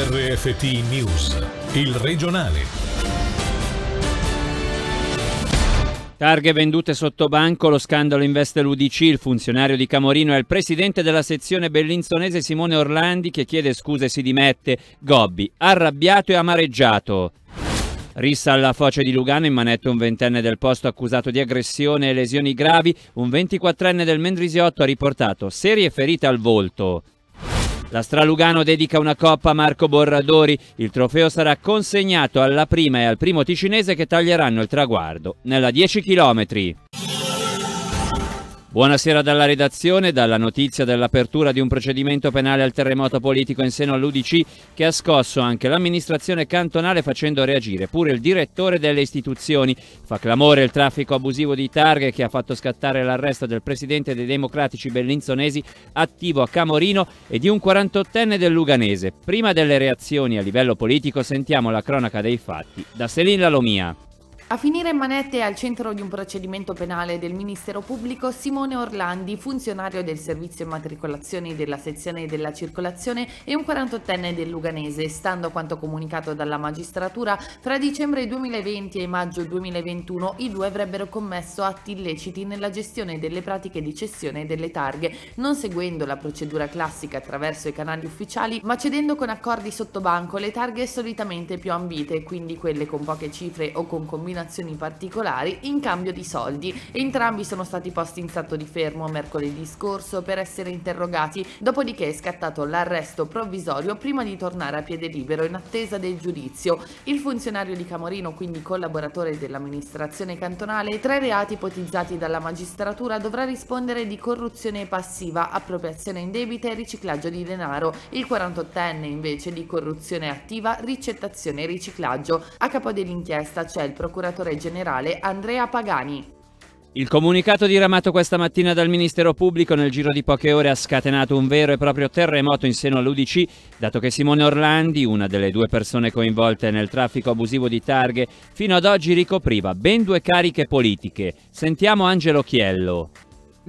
RFT News, il regionale. Targhe vendute sotto banco, lo scandalo investe l'UDC, il funzionario di Camorino è il presidente della sezione bellinzonese Simone Orlandi che chiede scuse e si dimette. Gobbi, arrabbiato e amareggiato. Rissa alla foce di Lugano in manetto un ventenne del posto accusato di aggressione e lesioni gravi, un 24enne del Mendrisiotto ha riportato serie ferite al volto. La Stralugano dedica una coppa a Marco Borradori. Il trofeo sarà consegnato alla prima e al primo ticinese che taglieranno il traguardo nella 10 chilometri. Buonasera dalla redazione, dalla notizia dell'apertura di un procedimento penale al terremoto politico in seno all'UDC che ha scosso anche l'amministrazione cantonale facendo reagire pure il direttore delle istituzioni. Fa clamore il traffico abusivo di targhe che ha fatto scattare l'arresto del presidente dei democratici bellinzonesi attivo a Camorino e di un 48enne del Luganese. Prima delle reazioni a livello politico sentiamo la cronaca dei fatti da Selin Lalomia. A finire in manette al centro di un procedimento penale del Ministero Pubblico Simone Orlandi, funzionario del servizio immatricolazioni della sezione della circolazione e un 48enne del Luganese, stando a quanto comunicato dalla magistratura, fra dicembre 2020 e maggio 2021 i due avrebbero commesso atti illeciti nella gestione delle pratiche di cessione delle targhe, non seguendo la procedura classica attraverso i canali ufficiali, ma cedendo con accordi sottobanco le targhe solitamente più ambite, quindi quelle con poche cifre o con combinazioni combinazioni particolari in cambio di soldi. Entrambi sono stati posti in stato di fermo mercoledì scorso per essere interrogati, dopodiché è scattato l'arresto provvisorio prima di tornare a piede libero in attesa del giudizio. Il funzionario di Camorino, quindi collaboratore dell'amministrazione cantonale, tra i reati ipotizzati dalla magistratura dovrà rispondere di corruzione passiva, appropriazione indebita e riciclaggio di denaro. Il 48enne invece di corruzione attiva, ricettazione e riciclaggio. A capo dell'inchiesta c'è il procuratore procuratore generale Andrea Pagani. Il comunicato diramato questa mattina dal Ministero Pubblico nel giro di poche ore ha scatenato un vero e proprio terremoto in seno all'UDC, dato che Simone Orlandi, una delle due persone coinvolte nel traffico abusivo di targhe, fino ad oggi ricopriva ben due cariche politiche. Sentiamo Angelo Chiello.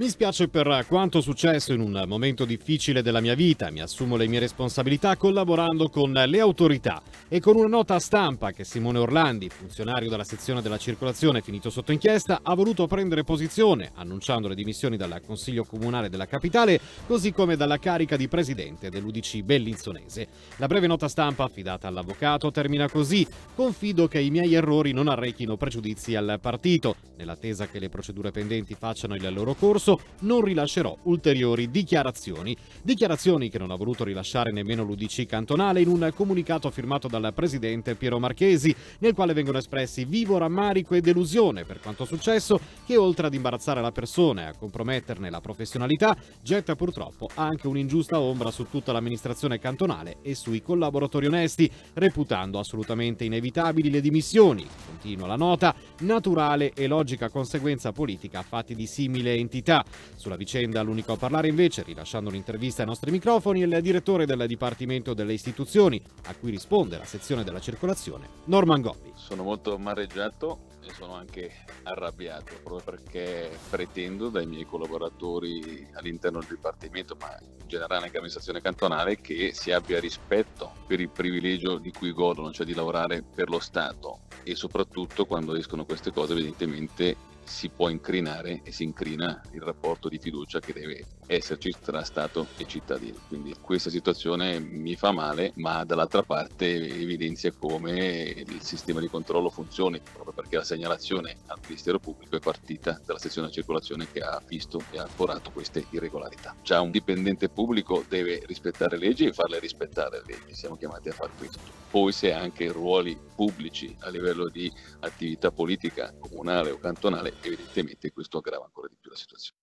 Mi spiace per quanto successo in un momento difficile della mia vita, mi assumo le mie responsabilità collaborando con le autorità e con una nota stampa che Simone Orlandi, funzionario della sezione della circolazione finito sotto inchiesta, ha voluto prendere posizione annunciando le dimissioni dal Consiglio Comunale della Capitale così come dalla carica di presidente dell'UDC bellinzonese. La breve nota stampa affidata all'avvocato termina così confido che i miei errori non arrechino pregiudizi al partito. Nell'attesa che le procedure pendenti facciano il loro corso, corso non rilascerò ulteriori dichiarazioni. Dichiarazioni che non ha voluto rilasciare nemmeno l'UDC cantonale in un comunicato firmato dal presidente Piero Marchesi, nel quale vengono espressi vivo rammarico e delusione per quanto successo, che oltre ad imbarazzare la persona e a comprometterne la professionalità, getta purtroppo anche un'ingiusta ombra su tutta l'amministrazione cantonale e sui collaboratori onesti, reputando assolutamente inevitabili le dimissioni, continua la nota, naturale e logica conseguenza politica fatti di simile entità. Sulla vicenda l'unico a parlare invece, rilasciando un'intervista ai nostri microfoni, è il direttore del Dipartimento delle Istituzioni, a cui risponde la sezione della circolazione, Norman Gobbi. Sono molto amareggiato e sono anche arrabbiato proprio perché pretendo dai miei collaboratori all'interno del Dipartimento, ma in generale anche l'amministrazione cantonale, che si abbia rispetto per il privilegio di cui godono, cioè di lavorare per lo Stato e soprattutto quando escono queste cose evidentemente si può incrinare e si incrina il rapporto di fiducia che deve esserci tra Stato e cittadino. Quindi questa situazione mi fa male, ma dall'altra parte evidenzia come il sistema di controllo funzioni, proprio perché la segnalazione al Ministero Pubblico è partita dalla sezione di circolazione che ha visto e ha forato queste irregolarità. Già un dipendente pubblico deve rispettare le leggi e farle rispettare le leggi, siamo chiamati a fare questo. Poi se anche ruoli pubblici a livello di attività politica comunale o cantonale evidentemente questo aggrava ancora di più la situazione.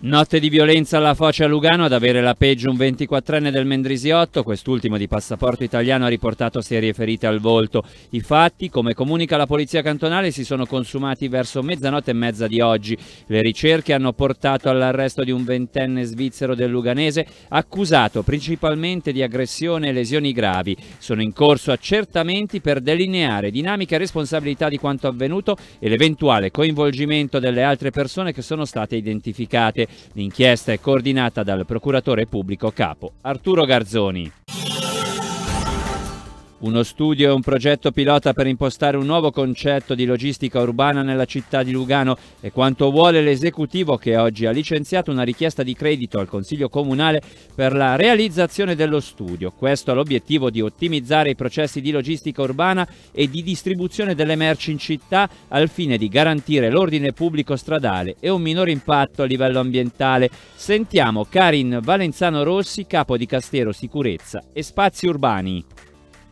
Notte di violenza alla foce a Lugano ad avere la peggio un 24enne del Mendrisiotto, quest'ultimo di passaporto italiano ha riportato serie ferite al volto. I fatti, come comunica la polizia cantonale, si sono consumati verso mezzanotte e mezza di oggi. Le ricerche hanno portato all'arresto di un ventenne svizzero del Luganese, accusato principalmente di aggressione e lesioni gravi. Sono in corso accertamenti per delineare dinamica e responsabilità di quanto avvenuto e l'eventuale coinvolgimento delle altre persone che sono state identificate. L'inchiesta è coordinata dal procuratore pubblico capo Arturo Garzoni. Uno studio e un progetto pilota per impostare un nuovo concetto di logistica urbana nella città di Lugano è quanto vuole l'esecutivo che oggi ha licenziato una richiesta di credito al Consiglio Comunale per la realizzazione dello studio. Questo ha l'obiettivo di ottimizzare i processi di logistica urbana e di distribuzione delle merci in città al fine di garantire l'ordine pubblico stradale e un minore impatto a livello ambientale. Sentiamo Karin Valenzano Rossi, capo di Castero Sicurezza e Spazi Urbani.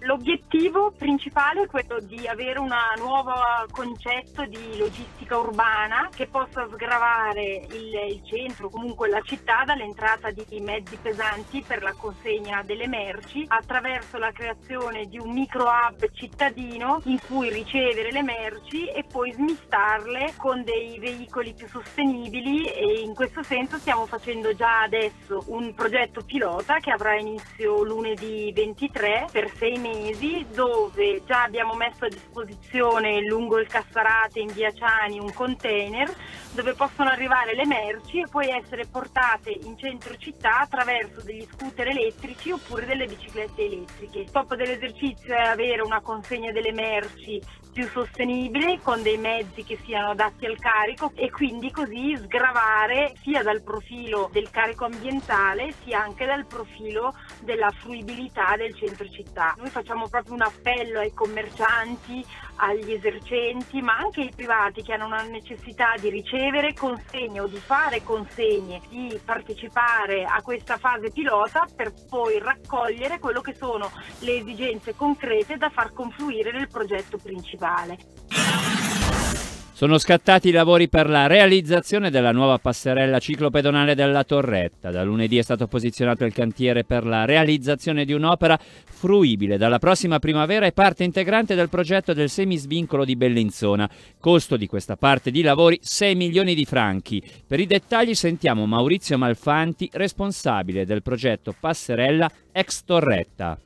L'obiettivo principale è quello di avere un nuovo concetto di logistica urbana che possa sgravare il, il centro, comunque la città, dall'entrata di mezzi pesanti per la consegna delle merci attraverso la creazione di un micro hub cittadino in cui ricevere le merci e poi smistarle con dei veicoli più sostenibili e in questo senso stiamo facendo già adesso un progetto pilota che avrà inizio lunedì 23 per sei mesi mesi dove già abbiamo messo a disposizione lungo il Cassarate in via Ciani un container dove possono arrivare le merci e poi essere portate in centro città attraverso degli scooter elettrici oppure delle biciclette elettriche. Il scopo dell'esercizio è avere una consegna delle merci più sostenibile con dei mezzi che siano adatti al carico e quindi così sgravare sia dal profilo del carico ambientale sia anche dal profilo della fruibilità del centro città. Noi facciamo proprio un appello ai commercianti, agli esercenti, ma anche ai privati che hanno una necessità di ricevere consegne o di fare consegne, di partecipare a questa fase pilota per poi raccogliere quello che sono le esigenze concrete da far confluire nel progetto principale. Sono scattati i lavori per la realizzazione della nuova passerella ciclopedonale della Torretta. Da lunedì è stato posizionato il cantiere per la realizzazione di un'opera fruibile dalla prossima primavera e parte integrante del progetto del semisvincolo di Bellinzona. Costo di questa parte di lavori 6 milioni di franchi. Per i dettagli sentiamo Maurizio Malfanti, responsabile del progetto Passerella ex Torretta.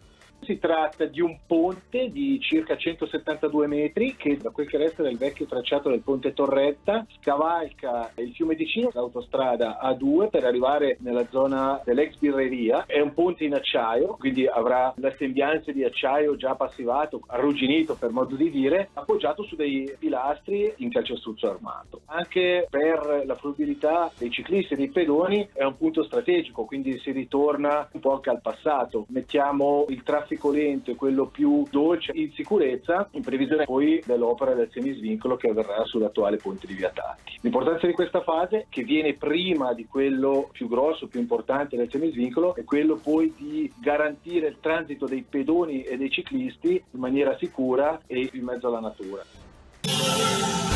Si tratta di un ponte di circa 172 metri che da quel che resta del vecchio tracciato del ponte Torretta scavalca il fiume Ticino, l'autostrada A2 per arrivare nella zona dell'ex birreria. È un ponte in acciaio, quindi avrà la sembianza di acciaio già passivato, arrugginito per modo di dire, appoggiato su dei pilastri in calcestruzzo armato. Anche per la fruibilità dei ciclisti e dei pedoni è un punto strategico, quindi si ritorna un po' anche al passato. Mettiamo il traffico traffico lento e quello più dolce in sicurezza in previsione poi dell'opera del semisvincolo che avverrà sull'attuale ponte di Viatatti. L'importanza di questa fase che viene prima di quello più grosso, più importante del semisvincolo è quello poi di garantire il transito dei pedoni e dei ciclisti in maniera sicura e in mezzo alla natura.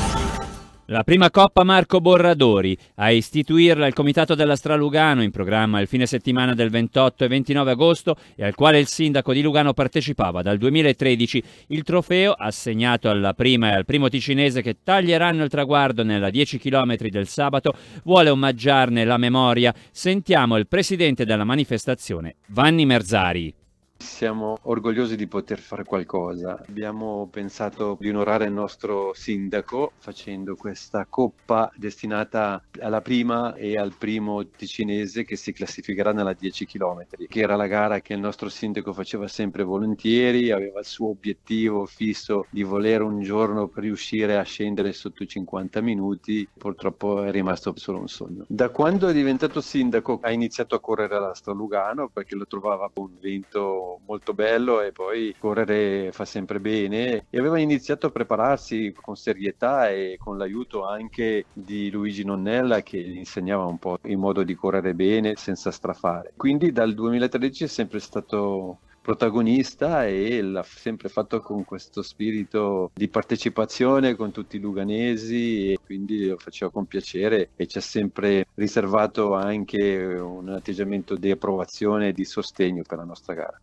La prima Coppa Marco Borradori. A istituirla il Comitato della Stra Lugano in programma il fine settimana del 28 e 29 agosto e al quale il sindaco di Lugano partecipava dal 2013. Il trofeo, assegnato alla prima e al primo ticinese che taglieranno il traguardo nella 10 km del sabato, vuole omaggiarne la memoria. Sentiamo il presidente della manifestazione, Vanni Merzari. Siamo orgogliosi di poter fare qualcosa. Abbiamo pensato di onorare il nostro sindaco facendo questa coppa destinata alla prima e al primo ticinese che si classificherà nella 10 km, che era la gara che il nostro sindaco faceva sempre volentieri, aveva il suo obiettivo fisso di volere un giorno riuscire a scendere sotto i 50 minuti, purtroppo è rimasto solo un sogno. Da quando è diventato sindaco ha iniziato a correre alla Stralugano perché lo trovava un vento molto bello e poi correre fa sempre bene e aveva iniziato a prepararsi con serietà e con l'aiuto anche di Luigi Nonnella che gli insegnava un po' il modo di correre bene senza strafare. Quindi dal 2013 è sempre stato protagonista e l'ha sempre fatto con questo spirito di partecipazione con tutti i luganesi e quindi lo faceva con piacere e ci ha sempre riservato anche un atteggiamento di approvazione e di sostegno per la nostra gara.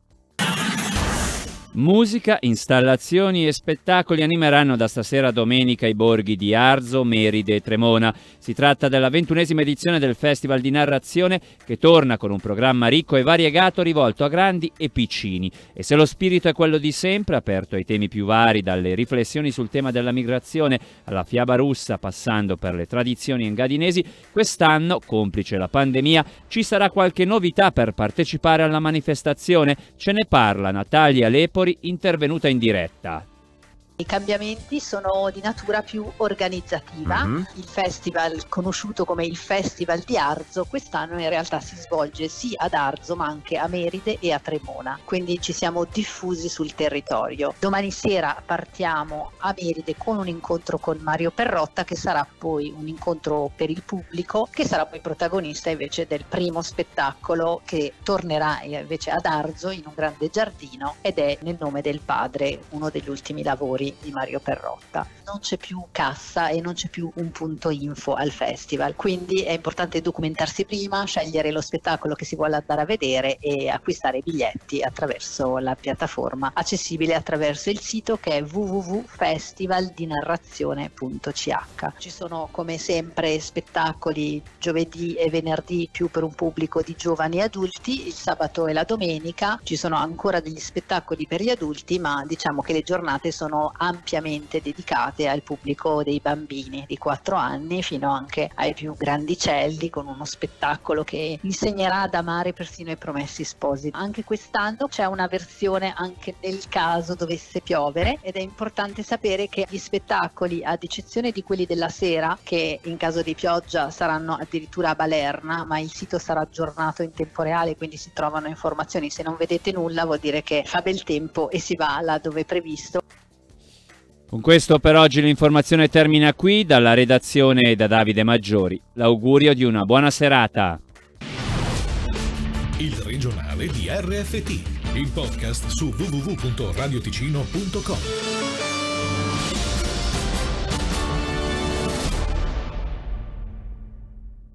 Musica, installazioni e spettacoli animeranno da stasera a domenica i borghi di Arzo, Meride e Tremona. Si tratta della ventunesima edizione del Festival di Narrazione che torna con un programma ricco e variegato rivolto a grandi e piccini. E se lo spirito è quello di sempre, aperto ai temi più vari, dalle riflessioni sul tema della migrazione alla fiaba russa, passando per le tradizioni engadinesi, quest'anno, complice la pandemia, ci sarà qualche novità per partecipare alla manifestazione. Ce ne parla Natalia Lepo intervenuta in diretta. I cambiamenti sono di natura più organizzativa. Mm-hmm. Il festival, conosciuto come il Festival di Arzo, quest'anno in realtà si svolge sì ad Arzo ma anche a Meride e a Tremona, quindi ci siamo diffusi sul territorio. Domani sera partiamo a Meride con un incontro con Mario Perrotta che sarà poi un incontro per il pubblico, che sarà poi protagonista invece del primo spettacolo che tornerà invece ad Arzo in un grande giardino ed è Nel nome del padre, uno degli ultimi lavori di Mario Perrotta. Non c'è più cassa e non c'è più un punto info al festival, quindi è importante documentarsi prima, scegliere lo spettacolo che si vuole andare a vedere e acquistare i biglietti attraverso la piattaforma accessibile attraverso il sito che è www.festivaldinarrazione.ch. Ci sono come sempre spettacoli giovedì e venerdì più per un pubblico di giovani e adulti, il sabato e la domenica ci sono ancora degli spettacoli per gli adulti, ma diciamo che le giornate sono ampiamente dedicate al pubblico dei bambini di 4 anni fino anche ai più grandicelli con uno spettacolo che insegnerà ad amare persino i promessi sposi. Anche quest'anno c'è una versione anche nel caso dovesse piovere ed è importante sapere che gli spettacoli, ad eccezione di quelli della sera, che in caso di pioggia saranno addirittura a Balerna, ma il sito sarà aggiornato in tempo reale, quindi si trovano informazioni. Se non vedete nulla vuol dire che fa bel tempo e si va là dove è previsto. Con questo per oggi l'informazione termina qui, dalla redazione da Davide Maggiori. L'augurio di una buona serata. Il regionale di RFT, il podcast su www.radioticino.com.